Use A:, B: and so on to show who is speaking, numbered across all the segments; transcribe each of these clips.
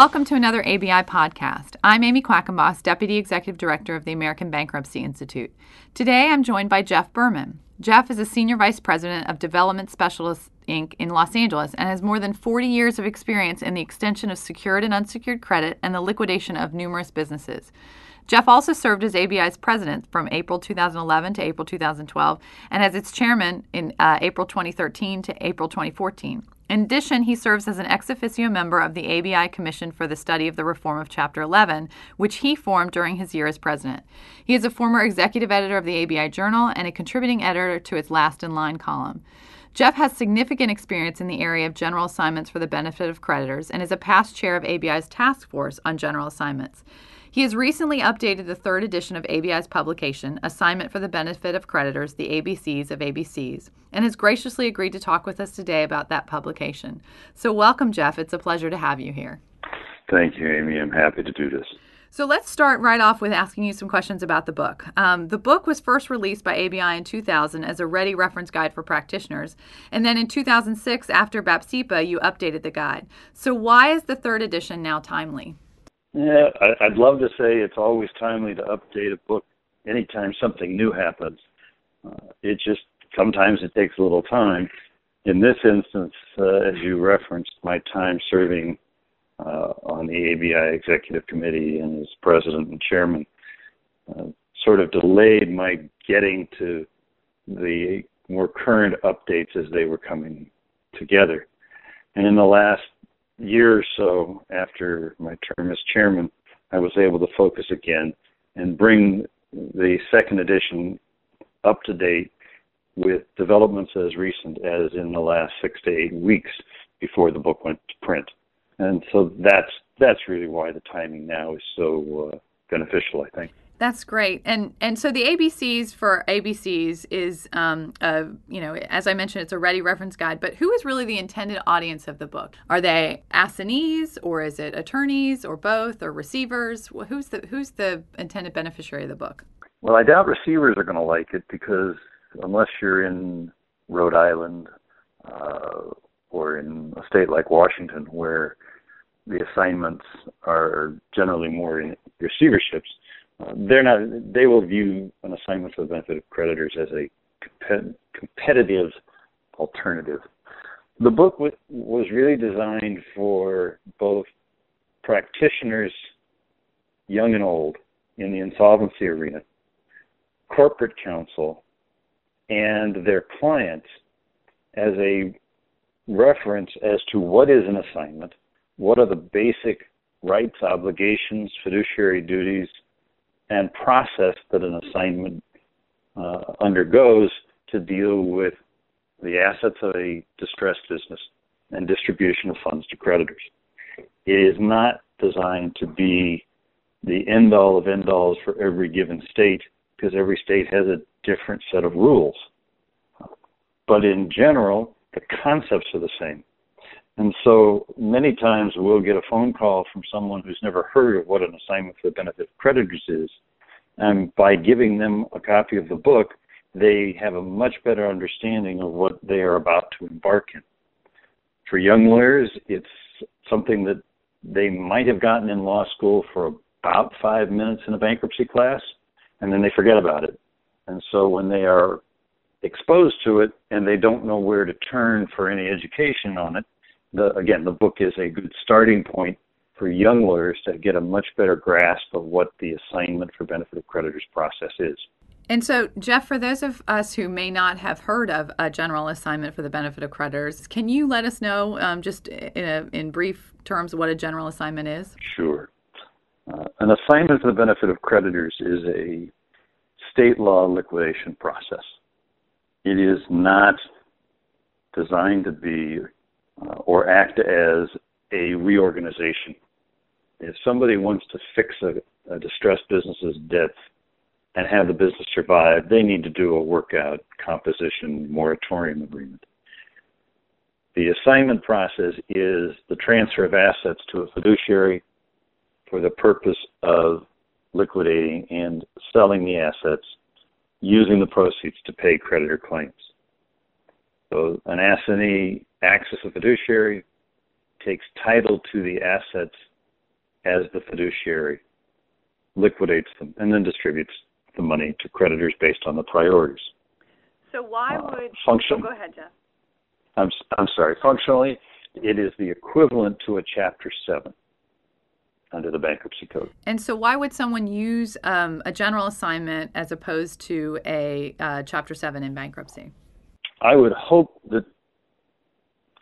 A: Welcome to another ABI podcast. I'm Amy Quackenboss, Deputy Executive Director of the American Bankruptcy Institute. Today I'm joined by Jeff Berman. Jeff is a Senior Vice President of Development Specialists Inc. in Los Angeles and has more than 40 years of experience in the extension of secured and unsecured credit and the liquidation of numerous businesses. Jeff also served as ABI's president from April 2011 to April 2012 and as its chairman in uh, April 2013 to April 2014. In addition, he serves as an ex officio member of the ABI Commission for the Study of the Reform of Chapter 11, which he formed during his year as president. He is a former executive editor of the ABI Journal and a contributing editor to its Last in Line column. Jeff has significant experience in the area of general assignments for the benefit of creditors and is a past chair of ABI's task force on general assignments. He has recently updated the third edition of ABI's publication, Assignment for the Benefit of Creditors, the ABCs of ABCs, and has graciously agreed to talk with us today about that publication. So, welcome, Jeff. It's a pleasure to have you here.
B: Thank you, Amy. I'm happy to do this.
A: So let's start right off with asking you some questions about the book. Um, the book was first released by ABI in 2000 as a ready reference guide for practitioners, and then in 2006, after BAPCPA, you updated the guide. So why is the third edition now timely?
B: Yeah, I, would love to say it's always timely to update a book anytime something new happens. Uh, it just sometimes it takes a little time. In this instance, uh, as you referenced, my time serving uh, on the ABI Executive Committee and as president and chairman uh, sort of delayed my getting to the more current updates as they were coming together. And in the last year or so after my term as chairman, I was able to focus again and bring the second edition up to date with developments as recent as in the last six to eight weeks before the book went to print. And so that's that's really why the timing now is so uh, beneficial, I think.
A: That's great, and and so the ABCs for ABCs is, um, a, you know, as I mentioned, it's a ready reference guide. But who is really the intended audience of the book? Are they assignees, or is it attorneys, or both, or receivers? Who's the who's the intended beneficiary of the book?
B: Well, I doubt receivers are going to like it because unless you're in Rhode Island uh, or in a state like Washington, where the assignments are generally more in receiverships they're not. They will view an assignment for the benefit of creditors as a compet- competitive alternative. The book was really designed for both practitioners, young and old, in the insolvency arena, corporate counsel, and their clients as a reference as to what is an assignment, what are the basic rights, obligations, fiduciary duties, and process that an assignment uh, undergoes to deal with the assets of a distressed business and distribution of funds to creditors. It is not designed to be the end all of end alls for every given state because every state has a different set of rules. But in general, the concepts are the same. And so many times we'll get a phone call from someone who's never heard of what an assignment for the benefit of creditors is. And by giving them a copy of the book, they have a much better understanding of what they are about to embark in. For young lawyers, it's something that they might have gotten in law school for about five minutes in a bankruptcy class, and then they forget about it. And so when they are exposed to it and they don't know where to turn for any education on it, the, again, the book is a good starting point for young lawyers to get a much better grasp of what the assignment for benefit of creditors process is.
A: And so, Jeff, for those of us who may not have heard of a general assignment for the benefit of creditors, can you let us know, um, just in, a, in brief terms, what a general assignment is?
B: Sure. Uh, an assignment for the benefit of creditors is a state law liquidation process. It is not designed to be uh, or act as a reorganization. If somebody wants to fix a, a distressed business's debts and have the business survive, they need to do a workout composition moratorium agreement. The assignment process is the transfer of assets to a fiduciary for the purpose of liquidating and selling the assets using the proceeds to pay creditor claims. So an assignee acts as a fiduciary, takes title to the assets as the fiduciary, liquidates them, and then distributes the money to creditors based on the priorities.
A: So why uh, would uh, function? Oh, go ahead, Jeff.
B: I'm I'm sorry. Functionally, it is the equivalent to a Chapter Seven under the bankruptcy code.
A: And so, why would someone use um, a general assignment as opposed to a uh, Chapter 7 in bankruptcy?
B: I would hope that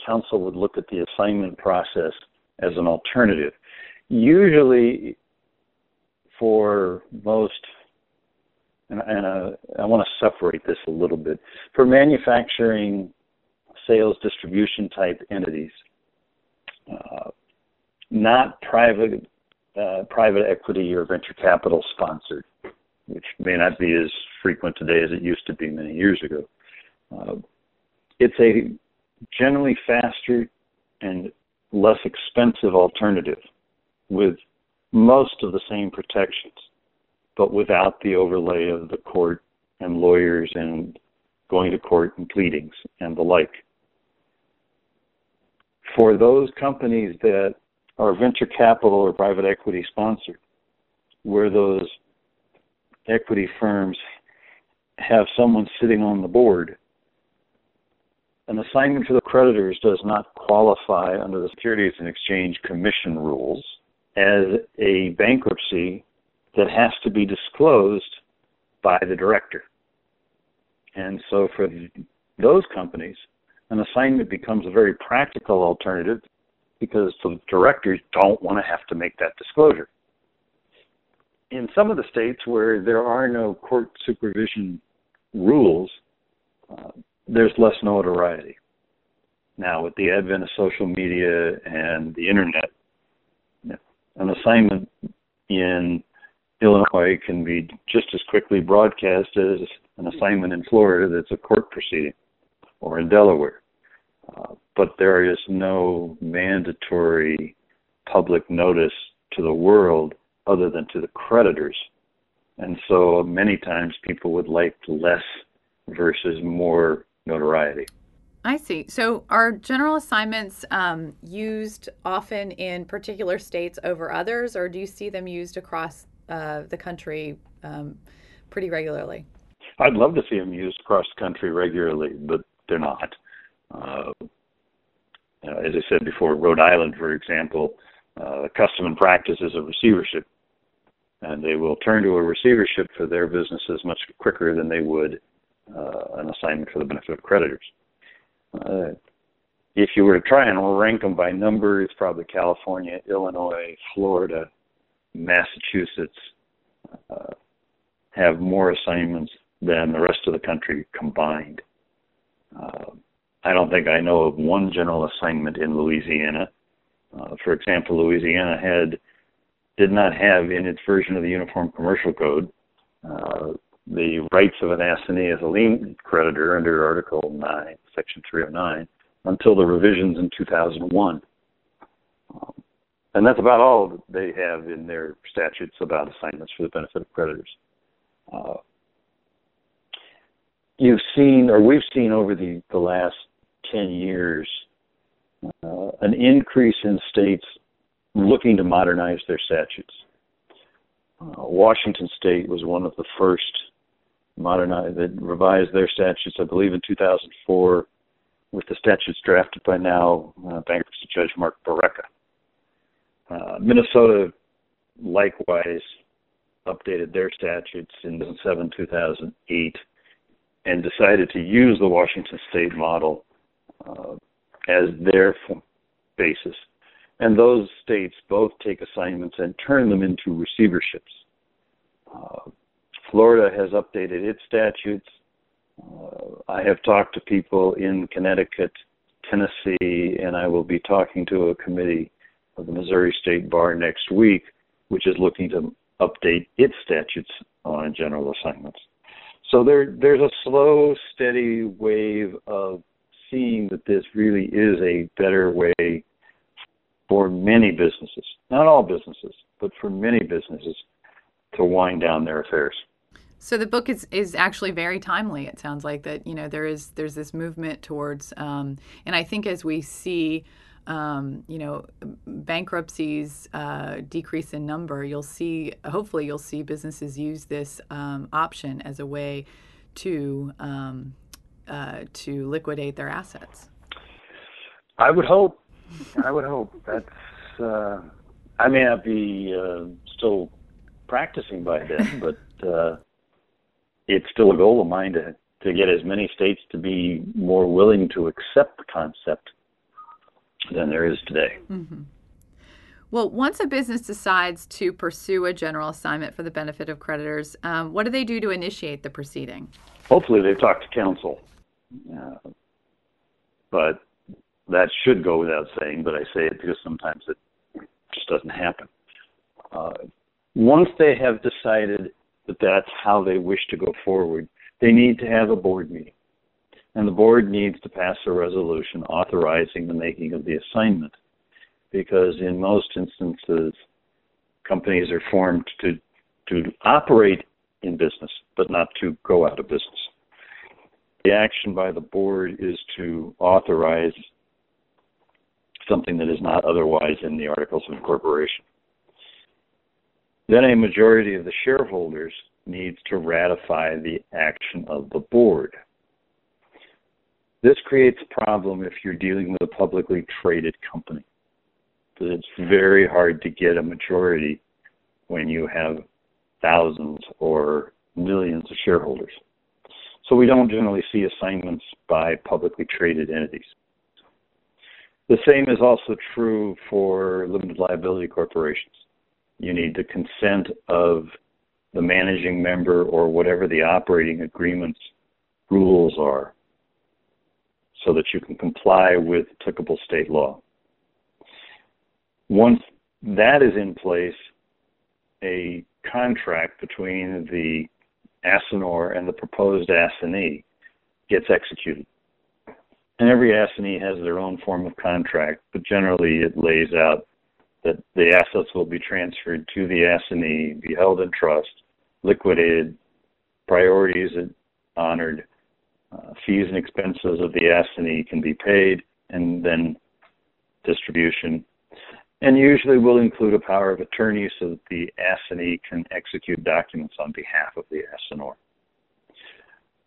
B: counsel would look at the assignment process as an alternative. Usually, for most, and, and uh, I want to separate this a little bit, for manufacturing, sales, distribution type entities, uh, not private uh, private equity or venture capital sponsored, which may not be as frequent today as it used to be many years ago. Uh, it's a generally faster and less expensive alternative with most of the same protections, but without the overlay of the court and lawyers and going to court and pleadings and the like. For those companies that are venture capital or private equity sponsored, where those equity firms have someone sitting on the board. An assignment to the creditors does not qualify under the Securities and Exchange Commission rules as a bankruptcy that has to be disclosed by the director. And so for those companies, an assignment becomes a very practical alternative because the directors don't want to have to make that disclosure. In some of the states where there are no court supervision rules, uh, there's less notoriety. Now, with the advent of social media and the internet, an assignment in Illinois can be just as quickly broadcast as an assignment in Florida that's a court proceeding or in Delaware. Uh, but there is no mandatory public notice to the world other than to the creditors. And so many times people would like less versus more notoriety.
A: I see. So are general assignments um, used often in particular states over others, or do you see them used across uh, the country um, pretty regularly?
B: I'd love to see them used across the country regularly, but they're not. Uh, as I said before, Rhode Island, for example, uh, custom and practice is a receivership, and they will turn to a receivership for their businesses much quicker than they would uh, an assignment for the benefit of creditors. Uh, if you were to try and rank them by number, it's probably California, Illinois, Florida, Massachusetts uh, have more assignments than the rest of the country combined. Uh, I don't think I know of one general assignment in Louisiana. Uh, for example, Louisiana had did not have in its version of the Uniform Commercial Code uh, the rights of an assignee as a lien creditor under Article 9, Section 309, until the revisions in 2001. Um, and that's about all they have in their statutes about assignments for the benefit of creditors. Uh, you've seen, or we've seen over the, the last 10 years, uh, an increase in states looking to modernize their statutes. Uh, Washington State was one of the first modernize that revised their statutes, I believe, in 2004, with the statutes drafted by now uh, bankruptcy judge Marc Barreca. Uh, Minnesota likewise updated their statutes in 2007, 2008, and decided to use the Washington State model uh, as their basis. And those states both take assignments and turn them into receiverships. Uh, Florida has updated its statutes. Uh, I have talked to people in Connecticut, Tennessee, and I will be talking to a committee of the Missouri State Bar next week, which is looking to update its statutes on general assignments. So there, there's a slow, steady wave of seeing that this really is a better way for many businesses, not all businesses, but for many businesses to wind down their affairs.
A: So the book is, is actually very timely. It sounds like that you know there is there's this movement towards, um, and I think as we see um, you know, bankruptcies uh, decrease in number, you'll see, hopefully, you'll see businesses use this um, option as a way to um, uh, to liquidate their assets.
B: I would hope. I would hope. That's. Uh, I may not be uh, still practicing by then, but uh, it's still a goal of mine to to get as many states to be more willing to accept the concept than there is today.
A: Mm-hmm. Well, once a business decides to pursue a general assignment for the benefit of creditors, um, what do they do to initiate the proceeding?
B: Hopefully, they've talked to counsel. Uh, but that should go without saying, but I say it because sometimes it just doesn't happen. Uh, once they have decided that's how they wish to go forward, they need to have a board meeting. And the board needs to pass a resolution authorizing the making of the assignment. Because in most instances, companies are formed to, to operate in business, but not to go out of business. The action by the board is to authorize something that is not otherwise in the articles of incorporation. Then a majority of the shareholders needs to ratify the action of the board. This creates a problem if you're dealing with a publicly traded company. It's very hard to get a majority when you have thousands or millions of shareholders. So we don't generally see assignments by publicly traded entities. The same is also true for limited liability corporations. You need the consent of the managing member or whatever the operating agreement's rules are so that you can comply with applicable state law. Once that is in place, a contract between the assignor and the proposed assignee gets executed. And every assignee has their own form of contract, but generally it lays out that the assets will be transferred to the assignee, be held in trust, liquidated, priorities honored, uh, fees and expenses of the assignee can be paid, and then distribution. And usually will include a power of attorney so that the assignee can execute documents on behalf of the assignor.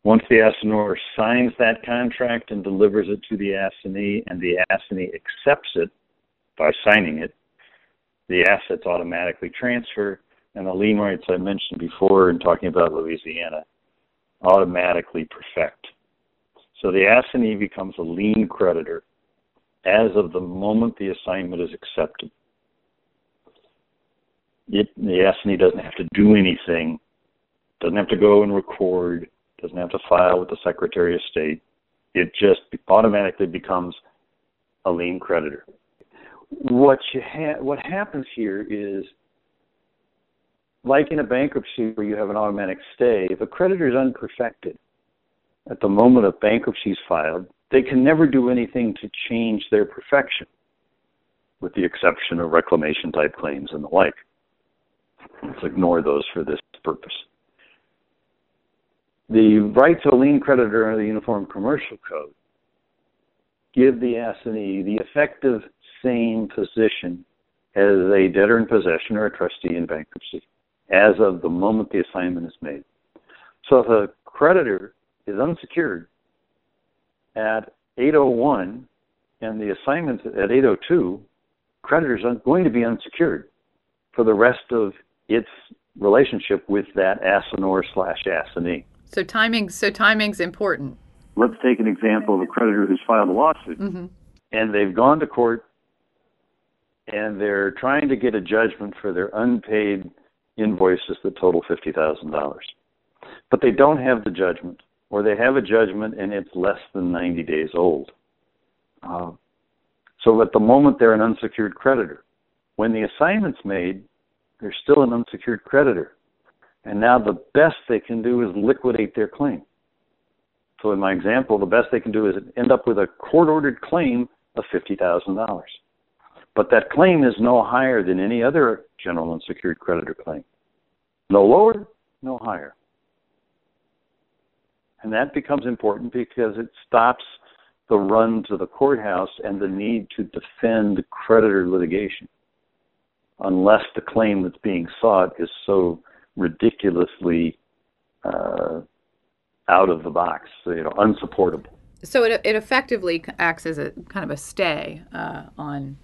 B: Once the assignor signs that contract and delivers it to the assignee, and the assignee accepts it by signing it, the assets automatically transfer, and the lien rights I mentioned before in talking about Louisiana automatically perfect. So the assignee becomes a lien creditor as of the moment the assignment is accepted. It, the assignee doesn't have to do anything, doesn't have to go and record, doesn't have to file with the Secretary of State. It just automatically becomes a lien creditor. What you ha- what happens here is like in a bankruptcy where you have an automatic stay, if a creditor is unperfected at the moment of bankruptcy is filed, they can never do anything to change their perfection, with the exception of reclamation type claims and the like. Let's ignore those for this purpose. The rights of a lien creditor under the Uniform Commercial Code give the assignee the effective same position as a debtor in possession or a trustee in bankruptcy as of the moment the assignment is made. So if a creditor is unsecured at 801 and the assignment at 802, creditor is going to be unsecured for the rest of its relationship with that assignor slash assignee.
A: So timing, so timing's important.
B: Let's take an example of a creditor who's filed a lawsuit, mm-hmm. and they've gone to court, and they're trying to get a judgment for their unpaid invoices that total fifty thousand dollars, but they don't have the judgment, or they have a judgment and it's less than ninety days old. Uh, so at the moment they're an unsecured creditor. When the assignment's made, they're still an unsecured creditor. And now the best they can do is liquidate their claim. So in my example, the best they can do is end up with a court ordered claim of $50,000. But that claim is no higher than any other general unsecured creditor claim. No lower, no higher. And that becomes important because it stops the run to the courthouse and the need to defend creditor litigation unless the claim that's being sought is so ridiculously uh, out of the box, you know, unsupportable.
A: So it, it effectively acts as a kind of a stay uh, on.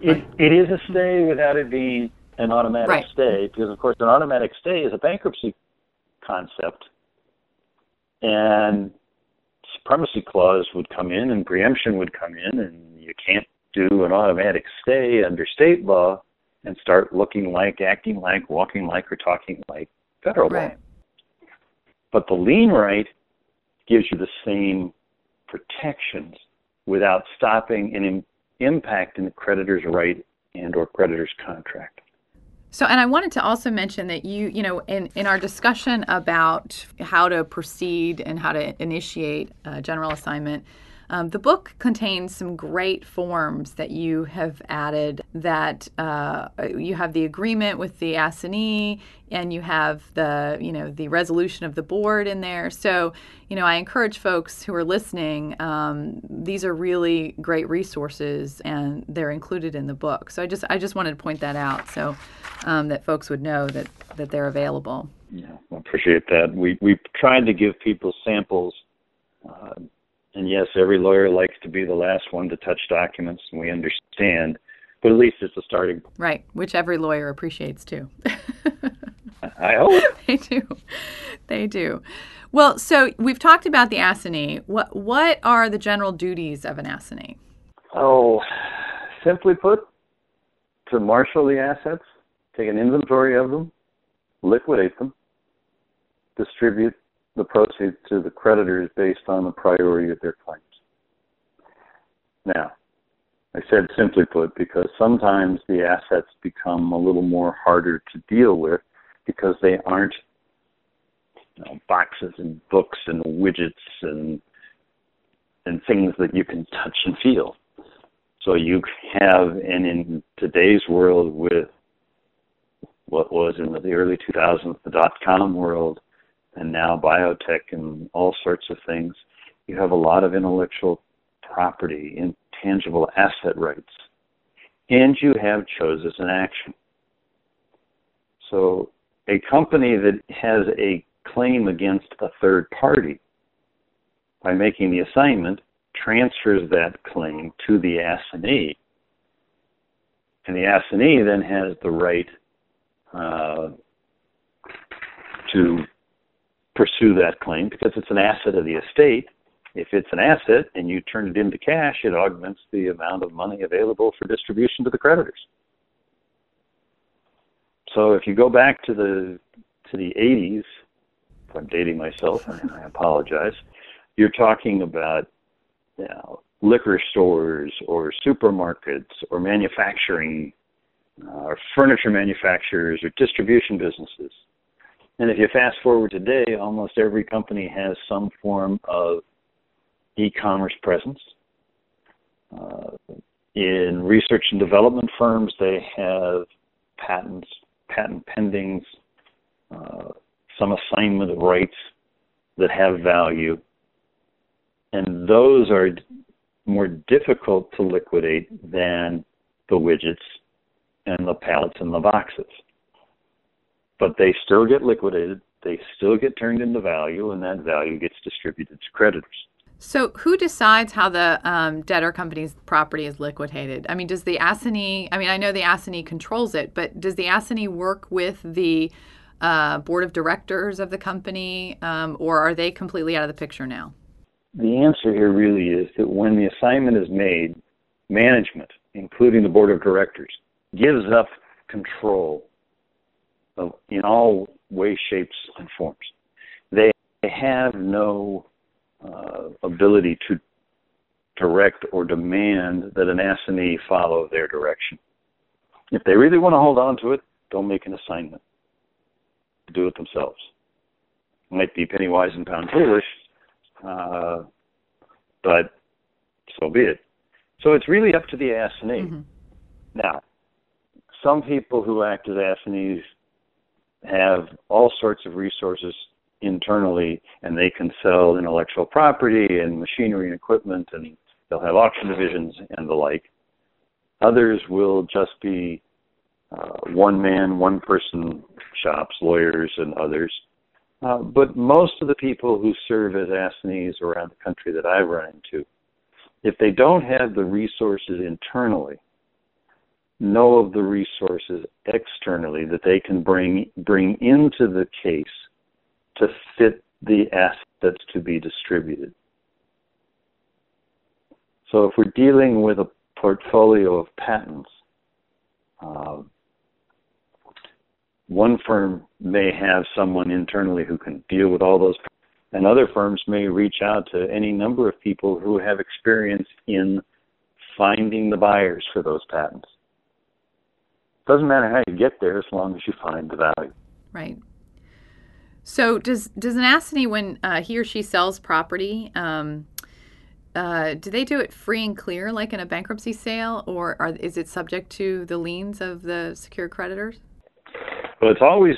B: It, it is a stay without it being an automatic
A: right.
B: stay, because of course an automatic stay is a bankruptcy concept, and supremacy clause would come in and preemption would come in, and you can't do an automatic stay under state law and start looking like, acting like, walking like, or talking like federal
A: right.
B: law. But the lien right gives you the same protections without stopping and impacting the creditor's right and or creditor's contract.
A: So, and I wanted to also mention that you, you know, in, in our discussion about how to proceed and how to initiate a general assignment, um, the book contains some great forms that you have added. That uh, you have the agreement with the assignee, and you have the you know the resolution of the board in there. So you know I encourage folks who are listening. Um, these are really great resources, and they're included in the book. So I just I just wanted to point that out so um, that folks would know that that they're available.
B: Yeah, I appreciate that. We we tried to give people samples. Uh, and yes, every lawyer likes to be the last one to touch documents, and we understand. But at least it's a starting.
A: Right, which every lawyer appreciates too.
B: I hope
A: they do. They do. Well, so we've talked about the assignee. What what are the general duties of an assignee?
B: Oh, simply put, to marshal the assets, take an inventory of them, liquidate them, distribute the proceeds to the creditors based on the priority of their claims. Now, I said simply put because sometimes the assets become a little more harder to deal with because they aren't you know, boxes and books and widgets and and things that you can touch and feel. So you have, and in today's world with what was in the early 2000s, the dot com world, and now biotech and all sorts of things, you have a lot of intellectual property, intangible asset rights, and you have choses in action. So a company that has a claim against a third party by making the assignment transfers that claim to the assignee. And the assignee then has the right uh, to pursue that claim because it's an asset of the estate. If it's an asset and you turn it into cash, it augments the amount of money available for distribution to the creditors. So if you go back to the to the 80s, if I'm dating myself, I apologize, you're talking about you know, liquor stores or supermarkets or manufacturing uh, or furniture manufacturers or distribution businesses. And if you fast forward today, almost every company has some form of e-commerce presence. Uh, in research and development firms, they have patents, patent pendings, uh, some assignment of rights that have value, and those are more difficult to liquidate than the widgets and the pallets and the boxes. But they still get liquidated, they still get turned into value, and that value gets distributed to creditors.
A: So, who decides how the um, debtor company's property is liquidated? I mean, does the assignee? I mean, I know the assignee controls it, but does the assignee work with the uh, board of directors of the company, um, or are they completely out of the picture now?
B: The answer here really is that when the assignment is made, management, including the board of directors, gives up control of, in all ways, shapes, and forms. They have no uh, ability to direct or demand that an assignee follow their direction. If they really want to hold on to it, don't make an assignment. Do it themselves. It might be penny wise and pound foolish, uh, but so be it. So it's really up to the assignee.
A: Mm-hmm.
B: Now, some people who act as assignees have all sorts of resources internally and they can sell intellectual property and machinery and equipment and they'll have auction divisions and the like. Others will just be uh, one man, one person shops, lawyers, and others. Uh, but most of the people who serve as assignees around the country that I've run into, if they don't have the resources internally, know of the resources externally that they can bring bring into the case to fit the assets to be distributed. So if we're dealing with a portfolio of patents, uh, one firm may have someone internally who can deal with all those, and other firms may reach out to any number of people who have experience in finding the buyers for those patents. Doesn't matter how you get there as long as you find the value.
A: Right. So does does an assignee when uh, he or she sells property, um, uh, do they do it free and clear like in a bankruptcy sale, or are, is it subject to the liens of the secured creditors?
B: Well, it's always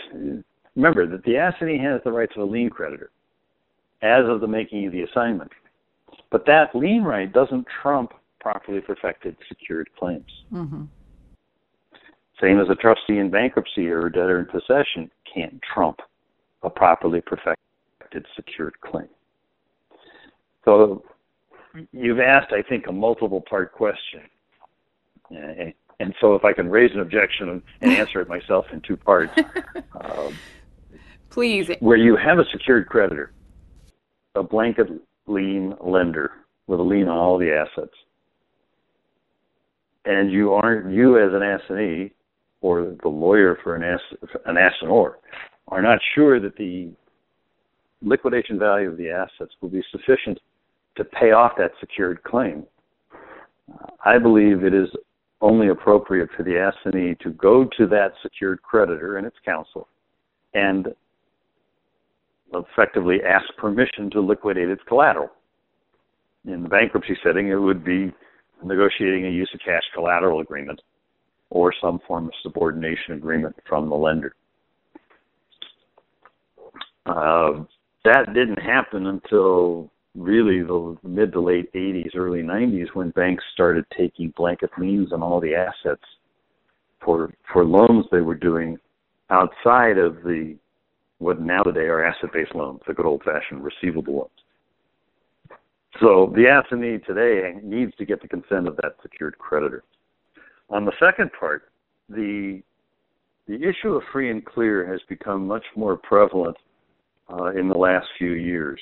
B: remember that the assignee has the rights of a lien creditor as of the making of the assignment, but that lien right doesn't trump properly perfected secured claims. Mm-hmm. Same as a trustee in bankruptcy or a debtor in possession can't trump a properly perfected secured claim. So you've asked, I think, a multiple part question. And so if I can raise an objection and answer it myself in two parts.
A: um, Please.
B: Where you have a secured creditor, a blanket lien lender with a lien on all the assets, and you aren't, you as an assignee, or the lawyer for an, ass, an assignor are not sure that the liquidation value of the assets will be sufficient to pay off that secured claim. I believe it is only appropriate for the assignee to go to that secured creditor and its counsel and effectively ask permission to liquidate its collateral. In the bankruptcy setting, it would be negotiating a use of cash collateral agreement or some form of subordination agreement from the lender. Uh, that didn't happen until really the mid to late 80s, early 90s, when banks started taking blanket liens on all the assets for for loans they were doing outside of the what now today are asset-based loans, the good old-fashioned receivable loans. So the assignee today needs to get the consent of that secured creditor. On the second part, the the issue of free and clear has become much more prevalent uh, in the last few years.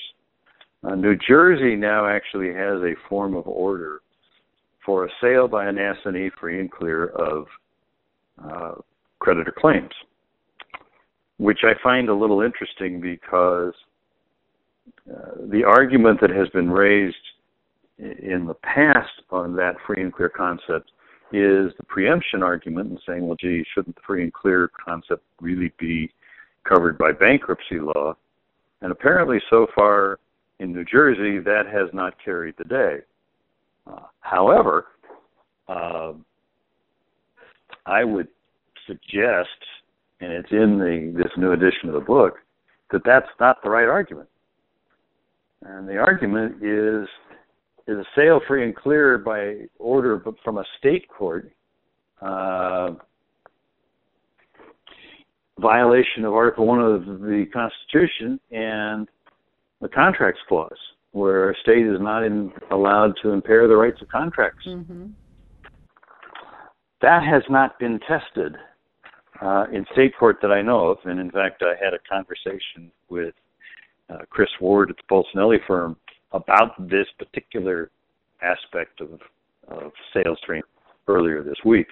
B: Uh, New Jersey now actually has a form of order for a sale by an assignee free and clear of uh, creditor claims, which I find a little interesting because uh, the argument that has been raised in the past on that free and clear concept is the preemption argument and saying, well, gee, shouldn't the free and clear concept really be covered by bankruptcy law? And apparently, so far in New Jersey, that has not carried the day. Uh, however, uh, I would suggest, and it's in the this new edition of the book, that that's not the right argument. And the argument is is a sale free and clear by order from a state court uh, violation of Article One of the Constitution and the Contracts Clause, where a state is not in, allowed to impair the rights of contracts. Mm-hmm. That has not been tested uh, in state court that I know of, and in fact, I had a conversation with uh, Chris Ward at the Polsinelli firm about this particular aspect of, of sales training earlier this week.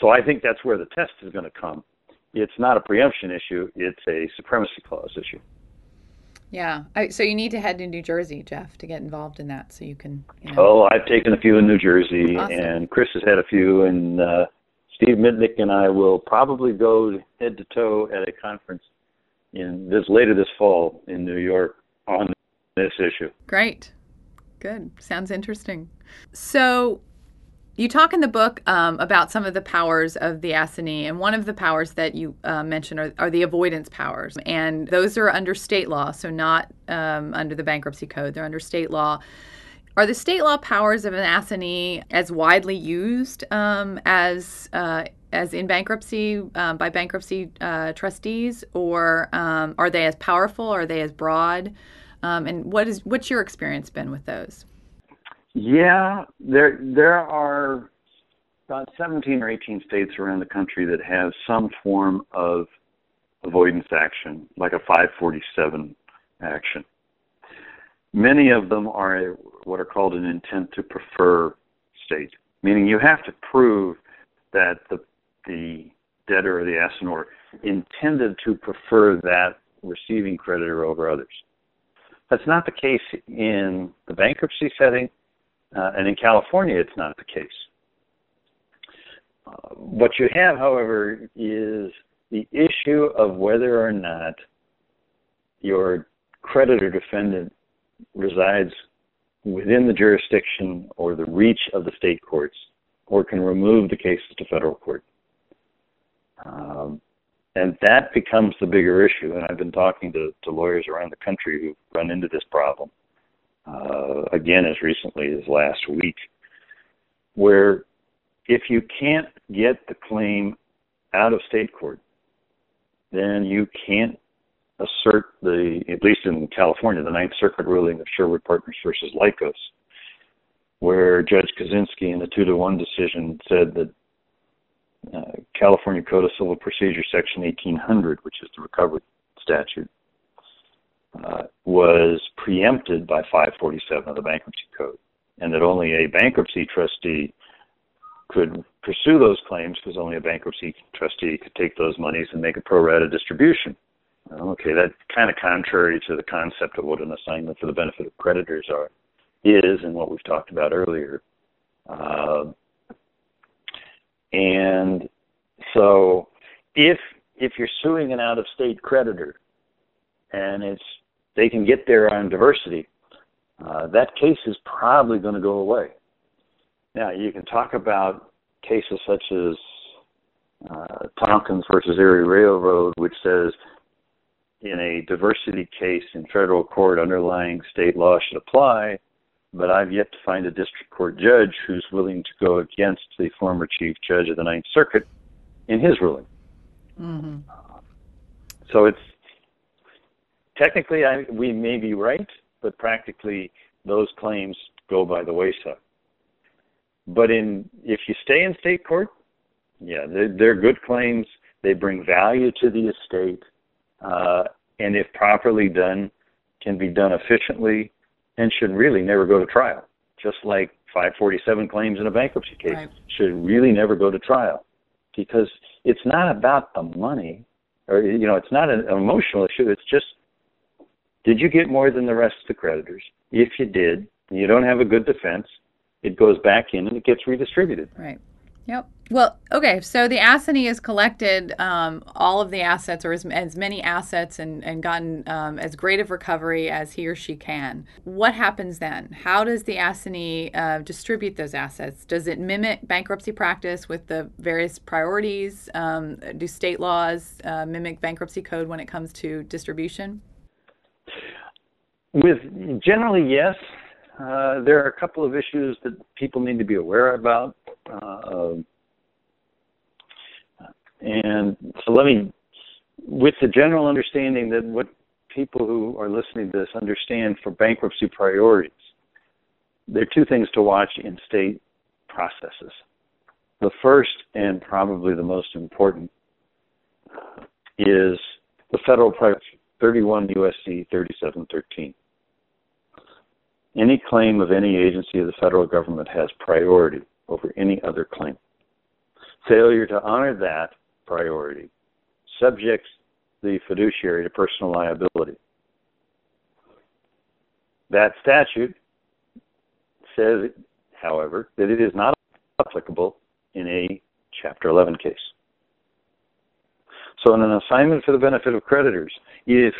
B: So I think that's where the test is going to come. It's not a preemption issue; it's a supremacy clause issue.
A: Yeah. I, so you need to head to New Jersey, Jeff, to get involved in that, so you can. You
B: know. Oh, I've taken a few in New Jersey, awesome. and Chris has had a few, and uh, Steve Mitnick and I will probably go head to toe at a conference in this later this fall in New York on this issue.
A: Great. Good. Sounds interesting. So, You talk in the book um, about some of the powers of the assignee, and one of the powers that you uh, mentioned are, are, the avoidance powers. And those are under state law, so not um, under the bankruptcy code. They're under state law. Are the state law powers of an assignee as widely used um, as uh, as in bankruptcy um, by bankruptcy uh, trustees, or um, are they as powerful? Are they as broad? Um, and what is what's your experience been with those?
B: Yeah, there there are about 17 or 18 states around the country that have some form of avoidance action, like a 547 action. Many of them are what are called an intent to prefer state, meaning you have to prove that the the debtor or the assignor intended to prefer that receiving creditor over others. That's not the case in the bankruptcy setting uh, and in California, it's not the case. Uh, what you have, however, is the issue of whether or not your creditor defendant resides within the jurisdiction or the reach of the state courts or can remove the cases to federal court. Um, and that becomes the bigger issue. And I've been talking to, to lawyers around the country who've run into this problem uh, again as recently as last week, where if you can't get the claim out of state court, then you can't assert the, at least in California, the Ninth Circuit ruling of Sherwood Partners versus Lycos, where Judge Kozinski in the two to one decision said that California Code of Civil Procedure, Section 1800, which is the recovery statute, uh, was preempted by 547 of the Bankruptcy Code, and that only a bankruptcy trustee could pursue those claims because only a bankruptcy trustee could take those monies and make a pro rata distribution. Okay, that's kind of contrary to the concept of what an assignment for the benefit of creditors are is, and what we've talked about earlier. Uh, and so, if if you're suing an out of state creditor, and it's they can get there on diversity, uh, that case is probably going to go away. Now, you can talk about cases such as uh, Tompkins versus Erie Railroad, which says in a diversity case in federal court, underlying state law should apply, but I've yet to find a district court judge who's willing to go against the former chief judge of the Ninth Circuit in his ruling. Mm-hmm. So it's technically I, we may be right, but practically those claims go by the wayside. But in if you stay in state court, yeah, they're, they're good claims. They bring value to the estate, uh, and if properly done, can be done efficiently and should really never go to trial. Just like 547 claims in a bankruptcy case right. should really never go to trial because it's not about the money or you know it's not an emotional issue it's just did you get more than the rest of the creditors? If you did, you don't have a good defense, it goes back in and it gets redistributed.
A: Right. Yep. Well, okay. So the assignee has collected um, all of the assets, or as, as many assets, and, and gotten um, as great of recovery as he or she can. What happens then? How does the assignee uh, distribute those assets? Does it mimic bankruptcy practice with the various priorities? Um, do state laws uh, mimic bankruptcy code when it comes to distribution?
B: With generally, yes. Uh, there are a couple of issues that people need to be aware about. Uh, and so let me, with the general understanding that what people who are listening to this understand for bankruptcy priorities, there are two things to watch in state processes. The first and probably the most important is the federal priority 31 USC 3713. Any claim of any agency of the federal government has priority over any other claim. Failure to honor that priority subjects the fiduciary to personal liability. That statute says, however, that it is not applicable in a Chapter 11 case. So, in an assignment for the benefit of creditors, if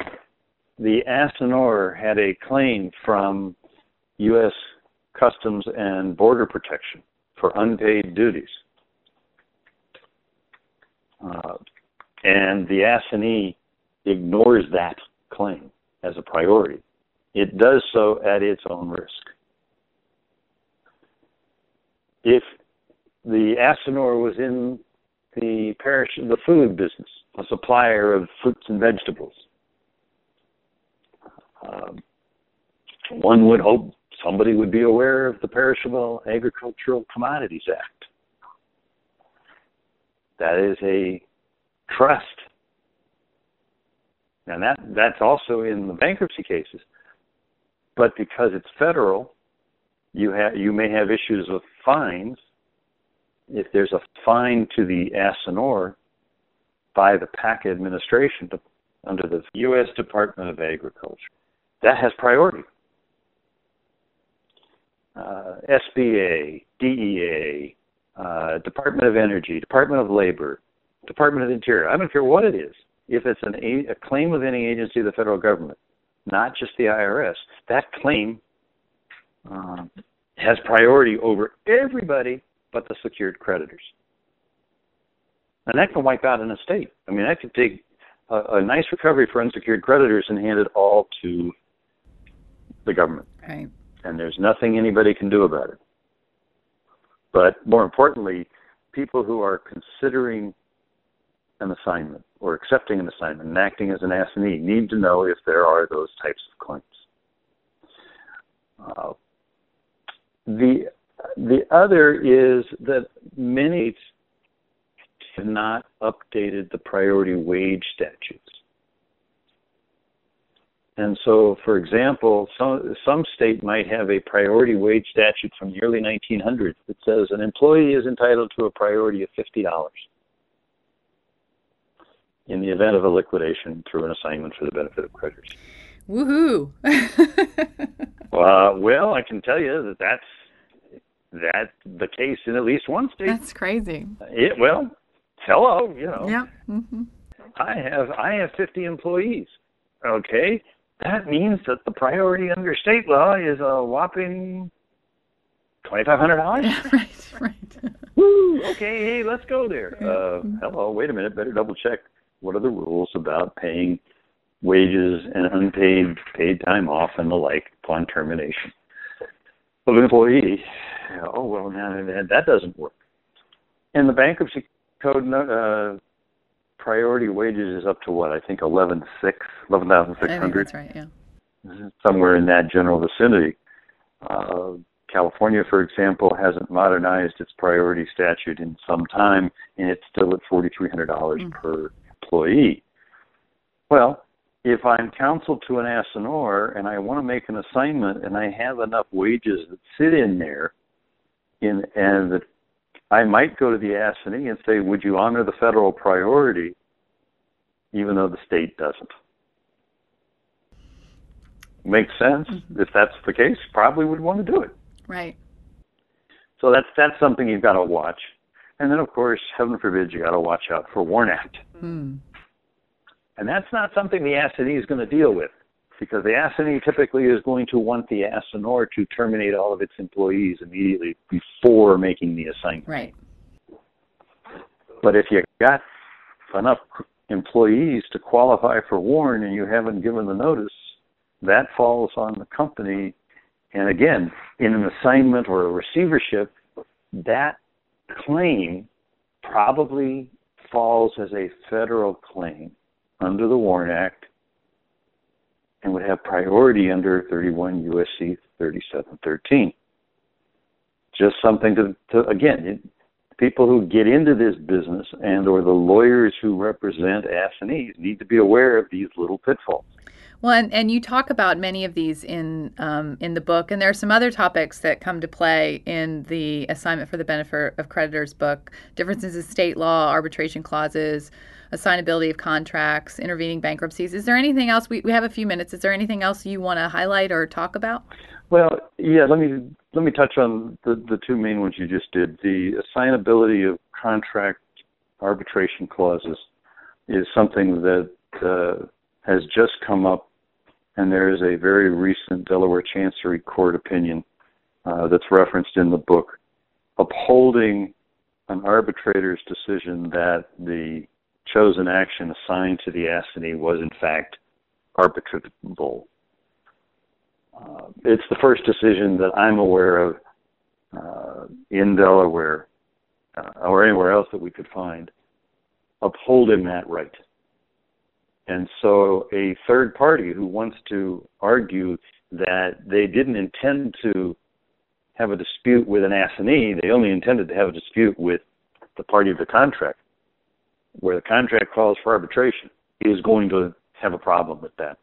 B: the assignor had a claim from U.S. Customs and Border Protection for unpaid duties. Uh, and the assignee ignores that claim as a priority. It does so at its own risk. If the assignor was in the parish, the food business, a supplier of fruits and vegetables, um, one would hope somebody would be aware of the Perishable Agricultural Commodities Act. That is a trust. And that that's also in the bankruptcy cases. But because it's federal, you have you may have issues with fines. If there's a fine to the assignor by the PAC administration to, under the U.S. Department of Agriculture, that has priority. Uh, SBA, DEA, uh, Department of Energy, Department of Labor, Department of Interior. I don't care what it is. If it's an, a claim of any agency of the federal government, not just the IRS, that claim um, has priority over everybody but the secured creditors. And that can wipe out an estate. I mean, that could take a, a nice recovery for unsecured creditors and hand it all to the government.
A: Right.
B: And there's nothing anybody can do about it. But more importantly, people who are considering an assignment or accepting an assignment and acting as an assignee need to know if there are those types of claims. Uh, the the other is that many have not updated the priority wage statutes. And so, for example, some some state might have a priority wage statute from the early 1900s that says an employee is entitled to a priority of fifty dollars in the event of a liquidation through an assignment for the benefit of creditors.
A: Woohoo!
B: uh, well, I can tell you that that's that's the case in at least one state.
A: That's crazy.
B: It, well, hello, you know.
A: Yeah. Mm-hmm.
B: I have I have 50 employees. Okay, that means that the priority under state law is a whopping twenty five hundred dollars.
A: right, right.
B: Woo! Okay, hey, let's go there. Uh, hello, wait a minute. Better double check what are the rules about paying wages and unpaid paid time off and the like upon termination of an employee. Oh well, now that doesn't work. And the bankruptcy code uh, priority wages is up to what I think eleven six, eleven thousand six hundred.
A: That's right. Yeah.
B: Somewhere in that general vicinity. Uh, California, for example, hasn't modernized its priority statute in some time, and it's still at forty three hundred dollars mm. per employee. Well, if I'm counsel to an assignor and I want to make an assignment and I have enough wages that sit in there, in and that I might go to the assignee and say, "Would you honor the federal priority?" Even though the state doesn't. Makes sense. Mm-hmm. If that's the case, probably would want to do it.
A: Right.
B: So that's that's something you've got to watch. And then, of course, heaven forbid, you got to watch out for WARN Act.
A: Mm.
B: And that's not something the assignee is going to deal with because the assignee typically is going to want the assignor to terminate all of its employees immediately before making the assignment.
A: Right.
B: But if you got enough employees to qualify for WARN and you haven't given the notice, that falls on the company. And again, in an assignment or a receivership, that claim probably falls as a federal claim under the WARN Act and would have priority under 31 USC 3713. Just something to, to again, it, people who get into this business and or the lawyers who represent assignees need to be aware of these little pitfalls.
A: Well, and, and you talk about many of these in um, in the book, and there are some other topics that come to play in the assignment for the benefit of creditors book: differences in state law, arbitration clauses, assignability of contracts, intervening bankruptcies. Is there anything else? We, we have a few minutes. Is there anything else you want to highlight or talk about?
B: Well, yeah. Let me let me touch on the the two main ones you just did. The assignability of contract arbitration clauses is something that uh, has just come up and there is a very recent Delaware Chancery Court opinion uh, that's referenced in the book upholding an arbitrator's decision that the chose in action assigned to the assignee was in fact arbitrable. Uh, it's the first decision that I'm aware of uh, in Delaware uh, or anywhere else that we could find upholding that right. And so a third party who wants to argue that they didn't intend to have a dispute with an assignee, they only intended to have a dispute with the party of the contract, where the contract calls for arbitration, is going to have a problem with that.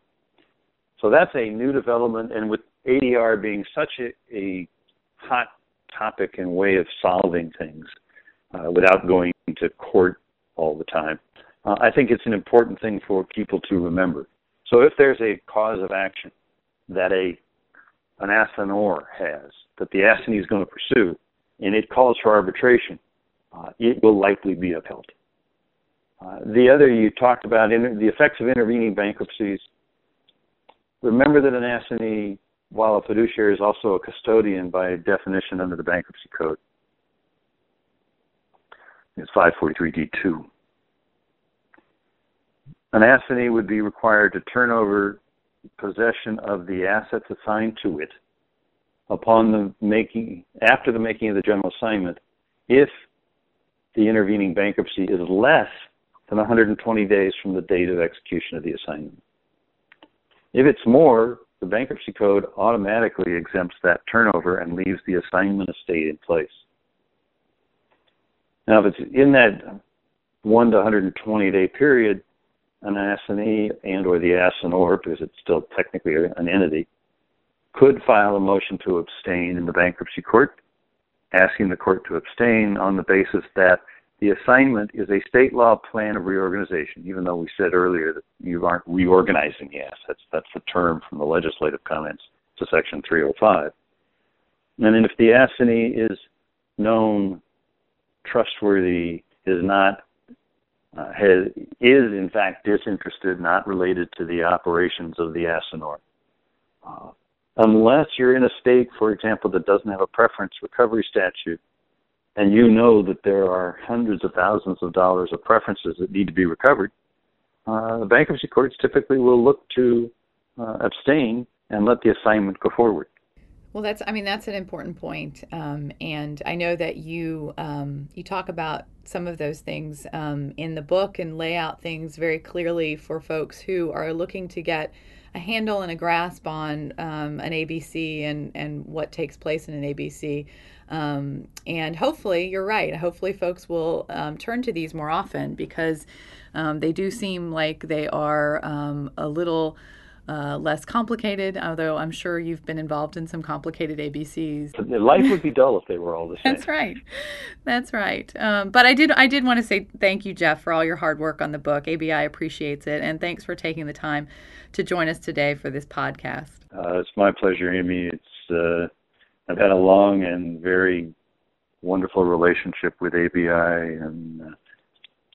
B: So that's a new development, and with ADR being such a, a hot topic and way of solving things uh, without going to court all the time, uh, I think it's an important thing for people to remember. So if there's a cause of action that a an assignor has that the assignee is going to pursue, and it calls for arbitration, uh, it will likely be upheld. Uh, the other you talked about inter- the effects of intervening bankruptcies. Remember that an assignee, while a fiduciary, is also a custodian by definition under the bankruptcy code. It's 543D2 an assignee would be required to turn over possession of the assets assigned to it upon the making after the making of the general assignment if the intervening bankruptcy is less than 120 days from the date of execution of the assignment. If it's more, the bankruptcy code automatically exempts that turnover and leaves the assignment estate in place. Now, if it's in that 1 to 120 day period, an assignee and or the assignor, because it's still technically an entity, could file a motion to abstain in the bankruptcy court, asking the court to abstain on the basis that the assignment is a state law plan of reorganization, even though we said earlier that you aren't reorganizing the assets. That's the term from the legislative comments to Section 305. And then if the assignee is known, trustworthy, is not uh, has, is in fact disinterested, not related to the operations of the assignor. Uh, unless you're in a state, for example, that doesn't have a preference recovery statute, and you know that there are hundreds of thousands of dollars of preferences that need to be recovered, uh, the bankruptcy courts typically will look to uh, abstain and let the assignment go forward.
A: Well, that's I mean that's an important point, um, and I know that you um, you talk about some of those things um, in the book and lay out things very clearly for folks who are looking to get a handle and a grasp on um, an ABC and and what takes place in an ABC. Um, and hopefully, you're right. Hopefully, folks will um, turn to these more often because they do seem like they are a little uh, less complicated, although I'm sure you've been involved in some complicated ABCs.
B: Life would be dull if they were all the
A: same. That's right. That's right. Um, but I did I did want to say thank you, Jeff, for all your hard work on the book. ABI appreciates it, and thanks for taking the time to join us today for this podcast.
B: Uh, it's my pleasure, Amy. It's uh, I've had a long and very wonderful relationship with ABI, and uh,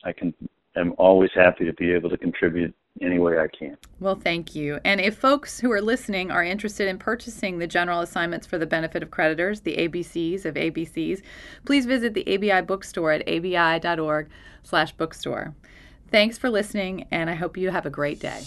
B: I can am always happy to be able to contribute any way I can.
A: Well, thank you. And if folks who are listening are interested in purchasing the general assignments for the benefit of creditors, the ABCs of ABCs, please visit the ABI bookstore at abi.org/bookstore. Thanks for listening, and I hope you have a great day.